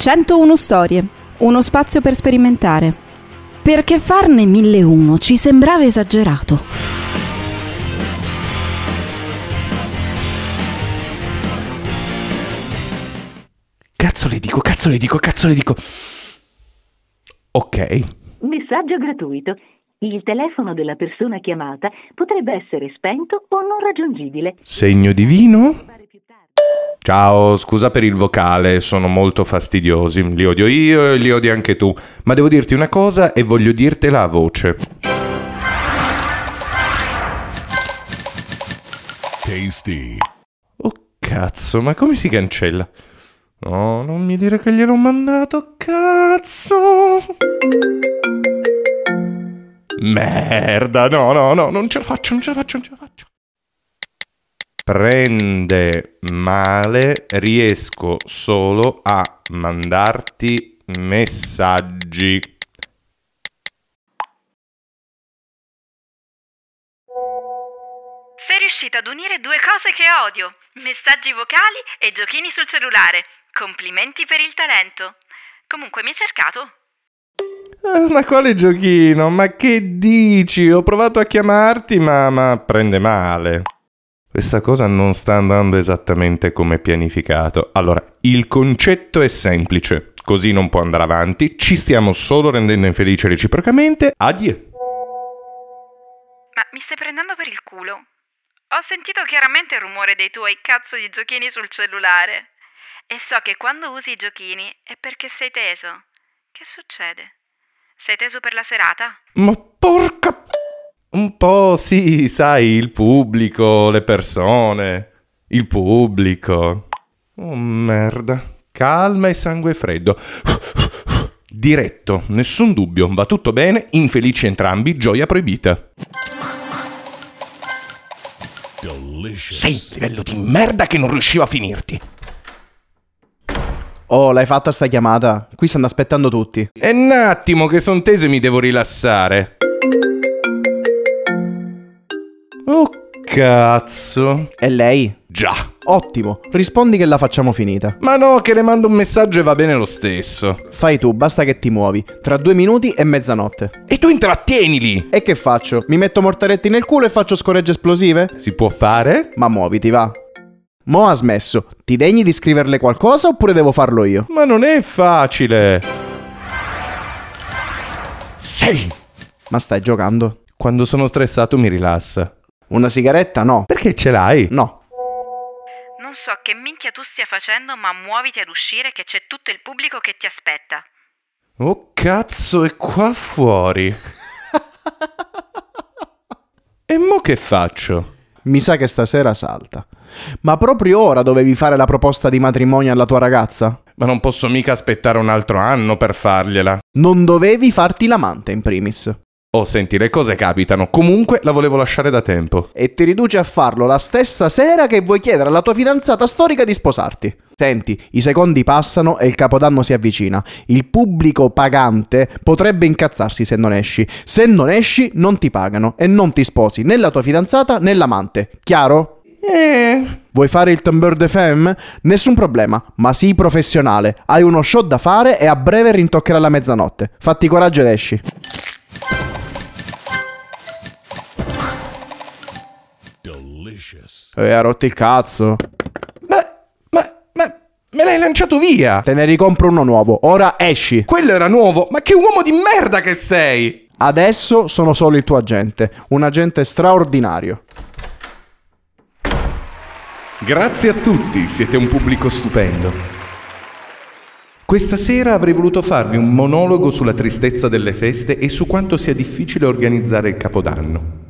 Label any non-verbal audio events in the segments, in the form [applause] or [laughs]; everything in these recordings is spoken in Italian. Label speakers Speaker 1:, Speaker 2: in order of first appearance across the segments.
Speaker 1: 101 storie, uno spazio per sperimentare. Perché farne 1001 ci sembrava esagerato.
Speaker 2: Cazzo le dico, cazzo le dico, cazzo le dico. Ok.
Speaker 3: Messaggio gratuito. Il telefono della persona chiamata potrebbe essere spento o non raggiungibile.
Speaker 2: Segno divino? Ciao, scusa per il vocale, sono molto fastidiosi. Li odio io e li odi anche tu. Ma devo dirti una cosa e voglio dirtela a voce.
Speaker 4: Tasty.
Speaker 2: Oh cazzo, ma come si cancella? No, non mi dire che gliel'ho mandato, cazzo! Merda, no, no, no, non ce la faccio, non ce la faccio, non ce la faccio. Prende male, riesco solo a mandarti messaggi.
Speaker 5: Sei riuscito ad unire due cose che odio: messaggi vocali e giochini sul cellulare. Complimenti per il talento. Comunque, mi hai cercato?
Speaker 2: Ah, ma quale giochino? Ma che dici? Ho provato a chiamarti, ma, ma prende male. Questa cosa non sta andando esattamente come pianificato. Allora, il concetto è semplice, così non può andare avanti, ci stiamo solo rendendo infelici reciprocamente. Addio.
Speaker 5: Ma mi stai prendendo per il culo? Ho sentito chiaramente il rumore dei tuoi cazzo di giochini sul cellulare. E so che quando usi i giochini è perché sei teso. Che succede? Sei teso per la serata?
Speaker 2: Ma porca... Un po' sì, sai, il pubblico, le persone. Il pubblico. Oh merda. Calma e sangue freddo. Diretto, nessun dubbio, va tutto bene, infelici entrambi, gioia proibita.
Speaker 4: Delicious.
Speaker 2: Sei livello di merda che non riusciva a finirti.
Speaker 6: Oh, l'hai fatta sta chiamata? Qui stanno aspettando tutti.
Speaker 2: È un attimo che son teso e mi devo rilassare. Oh cazzo.
Speaker 6: E lei?
Speaker 2: Già.
Speaker 6: Ottimo, rispondi che la facciamo finita.
Speaker 2: Ma no, che le mando un messaggio e va bene lo stesso.
Speaker 6: Fai tu, basta che ti muovi. Tra due minuti e mezzanotte.
Speaker 2: E tu intrattienili.
Speaker 6: E che faccio? Mi metto mortaretti nel culo e faccio scoregge esplosive?
Speaker 2: Si può fare?
Speaker 6: Ma muoviti, va. Mo ha smesso. Ti degni di scriverle qualcosa oppure devo farlo io?
Speaker 2: Ma non è facile. Sei.
Speaker 6: Ma stai giocando?
Speaker 2: Quando sono stressato mi rilassa.
Speaker 6: Una sigaretta? No.
Speaker 2: Perché ce l'hai?
Speaker 6: No.
Speaker 5: Non so che minchia tu stia facendo, ma muoviti ad uscire che c'è tutto il pubblico che ti aspetta.
Speaker 2: Oh cazzo, è qua fuori. e mo che faccio?
Speaker 6: Mi sa che stasera salta. Ma proprio ora dovevi fare la proposta di matrimonio alla tua ragazza?
Speaker 2: Ma non posso mica aspettare un altro anno per fargliela.
Speaker 6: Non dovevi farti l'amante in primis.
Speaker 2: Oh, senti, le cose capitano. Comunque la volevo lasciare da tempo.
Speaker 6: E ti riduci a farlo la stessa sera che vuoi chiedere alla tua fidanzata storica di sposarti. Senti, i secondi passano e il capodanno si avvicina. Il pubblico pagante potrebbe incazzarsi se non esci. Se non esci, non ti pagano e non ti sposi né la tua fidanzata né l'amante. Chiaro?
Speaker 2: Eh.
Speaker 6: Vuoi fare il tambour de femme? Nessun problema, ma sii professionale. Hai uno show da fare e a breve rintoccherà la mezzanotte. Fatti coraggio ed esci.
Speaker 4: Delicious.
Speaker 6: E ha rotto il cazzo.
Speaker 2: Ma, ma, ma, me l'hai lanciato via.
Speaker 6: Te ne ricompro uno nuovo. Ora esci.
Speaker 2: Quello era nuovo. Ma che uomo di merda che sei.
Speaker 6: Adesso sono solo il tuo agente. Un agente straordinario.
Speaker 2: Grazie a tutti, siete un pubblico stupendo. Questa sera avrei voluto farvi un monologo sulla tristezza delle feste e su quanto sia difficile organizzare il capodanno.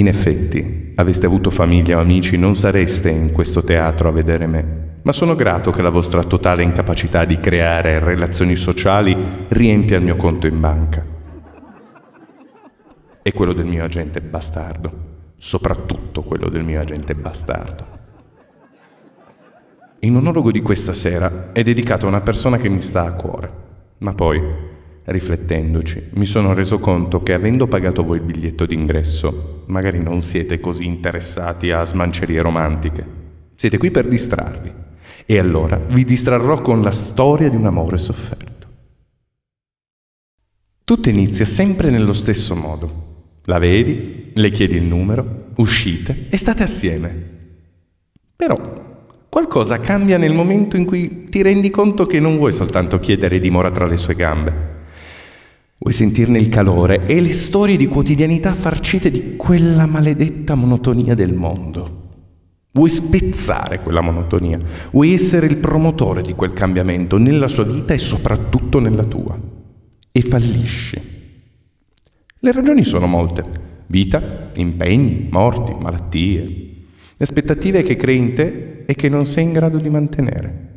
Speaker 2: In effetti, aveste avuto famiglia o amici, non sareste in questo teatro a vedere me, ma sono grato che la vostra totale incapacità di creare relazioni sociali riempia il mio conto in banca. E quello del mio agente bastardo, soprattutto quello del mio agente bastardo. Il monologo di questa sera è dedicato a una persona che mi sta a cuore, ma poi, riflettendoci, mi sono reso conto che avendo pagato voi il biglietto d'ingresso, magari non siete così interessati a smancerie romantiche. Siete qui per distrarvi. E allora vi distrarrò con la storia di un amore sofferto. Tutto inizia sempre nello stesso modo. La vedi, le chiedi il numero, uscite e state assieme. Però qualcosa cambia nel momento in cui ti rendi conto che non vuoi soltanto chiedere dimora tra le sue gambe. Vuoi sentirne il calore e le storie di quotidianità farcite di quella maledetta monotonia del mondo. Vuoi spezzare quella monotonia, vuoi essere il promotore di quel cambiamento nella sua vita e soprattutto nella tua. E fallisci. Le ragioni sono molte. Vita, impegni, morti, malattie. Aspettative che crei in te e che non sei in grado di mantenere.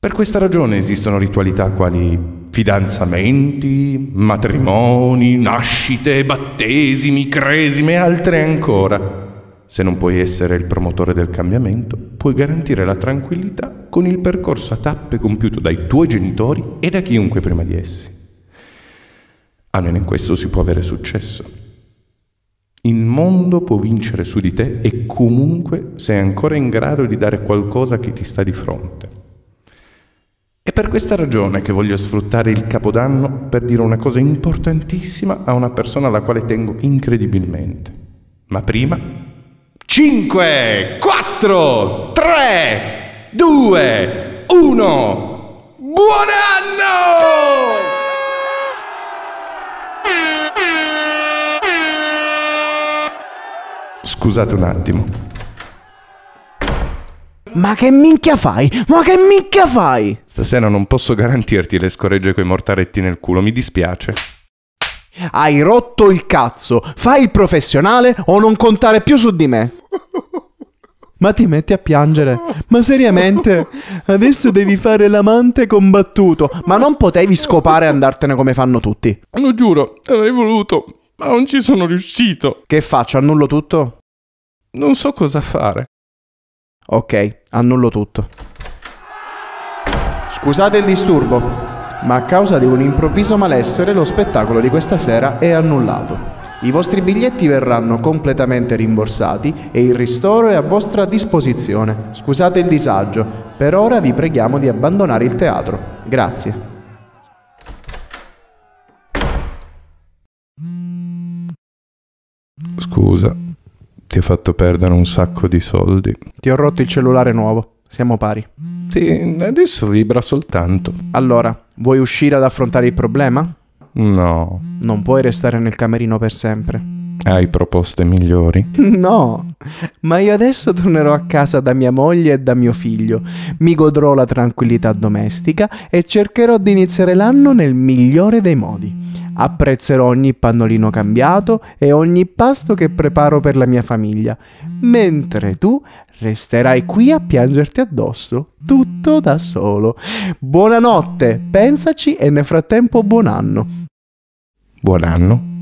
Speaker 2: Per questa ragione esistono ritualità quali fidanzamenti, matrimoni, nascite, battesimi, cresime e altre ancora. Se non puoi essere il promotore del cambiamento, puoi garantire la tranquillità con il percorso a tappe compiuto dai tuoi genitori e da chiunque prima di essi. Almeno in questo si può avere successo. Il mondo può vincere su di te e comunque sei ancora in grado di dare qualcosa che ti sta di fronte. È per questa ragione che voglio sfruttare il Capodanno per dire una cosa importantissima a una persona alla quale tengo incredibilmente. Ma prima... 5, 4, 3, 2, 1... Buon anno! Scusate un attimo.
Speaker 6: Ma che minchia fai? Ma che minchia fai?
Speaker 2: Stasera non posso garantirti le scoregge coi mortaretti nel culo, mi dispiace.
Speaker 6: Hai rotto il cazzo. Fai il professionale o non contare più su di me. [laughs] Ma ti metti a piangere? Ma seriamente? Adesso devi fare l'amante combattuto. Ma non potevi scopare e andartene come fanno tutti.
Speaker 2: Lo giuro, avrei voluto, ma non ci sono riuscito.
Speaker 6: Che faccio? Annullo tutto?
Speaker 2: Non so cosa fare.
Speaker 6: Ok, annullo tutto. Scusate il disturbo, ma a causa di un improvviso malessere lo spettacolo di questa sera è annullato. I vostri biglietti verranno completamente rimborsati e il ristoro è a vostra disposizione. Scusate il disagio, per ora vi preghiamo di abbandonare il teatro. Grazie.
Speaker 2: Scusa, ti ho fatto perdere un sacco di soldi.
Speaker 6: Ti ho rotto il cellulare nuovo. Siamo pari.
Speaker 2: Sì, adesso vibra soltanto.
Speaker 6: Allora, vuoi uscire ad affrontare il problema?
Speaker 2: No,
Speaker 6: Non puoi restare nel camerino per sempre.
Speaker 2: hai proposte migliori? [laughs]
Speaker 6: No, ma io adesso tornerò a casa da mia moglie e da mio figlio, mi godrò la tranquillità domestica e cercherò di iniziare l'anno nel migliore dei modi. Apprezzerò ogni pannolino cambiato e ogni pasto che preparo per la mia famiglia, mentre tu resterai qui a piangerti addosso, tutto da solo. Buonanotte, pensaci e nel frattempo buon anno.
Speaker 2: Buon anno.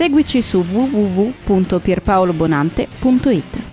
Speaker 1: Seguici su www.pierpaolobonante.it.